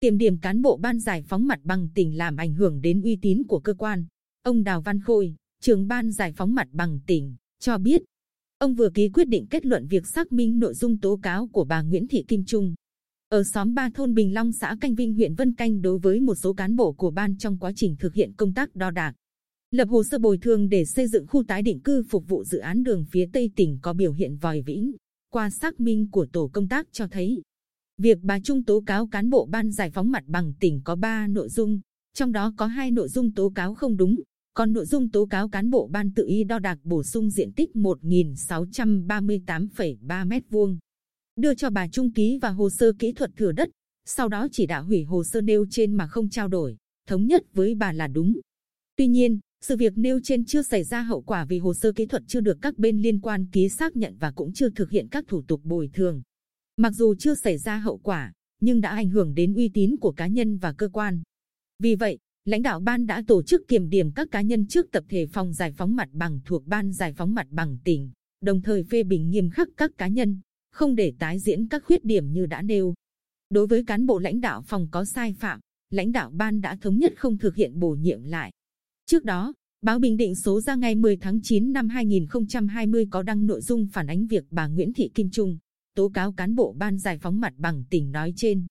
kiểm điểm cán bộ ban giải phóng mặt bằng tỉnh làm ảnh hưởng đến uy tín của cơ quan. Ông Đào Văn Khôi, trưởng ban giải phóng mặt bằng tỉnh, cho biết, ông vừa ký quyết định kết luận việc xác minh nội dung tố cáo của bà Nguyễn Thị Kim Trung ở xóm Ba thôn Bình Long xã Canh Vinh huyện Vân Canh đối với một số cán bộ của ban trong quá trình thực hiện công tác đo đạc. Lập hồ sơ bồi thường để xây dựng khu tái định cư phục vụ dự án đường phía Tây tỉnh có biểu hiện vòi vĩnh. Qua xác minh của tổ công tác cho thấy, việc bà Trung tố cáo cán bộ ban giải phóng mặt bằng tỉnh có 3 nội dung, trong đó có hai nội dung tố cáo không đúng, còn nội dung tố cáo cán bộ ban tự ý đo đạc bổ sung diện tích 1.638,3 m2, đưa cho bà Trung ký và hồ sơ kỹ thuật thừa đất, sau đó chỉ đạo hủy hồ sơ nêu trên mà không trao đổi, thống nhất với bà là đúng. Tuy nhiên, sự việc nêu trên chưa xảy ra hậu quả vì hồ sơ kỹ thuật chưa được các bên liên quan ký xác nhận và cũng chưa thực hiện các thủ tục bồi thường. Mặc dù chưa xảy ra hậu quả, nhưng đã ảnh hưởng đến uy tín của cá nhân và cơ quan. Vì vậy, lãnh đạo ban đã tổ chức kiểm điểm các cá nhân trước tập thể phòng giải phóng mặt bằng thuộc ban giải phóng mặt bằng tỉnh, đồng thời phê bình nghiêm khắc các cá nhân, không để tái diễn các khuyết điểm như đã nêu. Đối với cán bộ lãnh đạo phòng có sai phạm, lãnh đạo ban đã thống nhất không thực hiện bổ nhiệm lại. Trước đó, báo Bình Định số ra ngày 10 tháng 9 năm 2020 có đăng nội dung phản ánh việc bà Nguyễn Thị Kim Trung tố cáo cán bộ ban giải phóng mặt bằng tỉnh nói trên.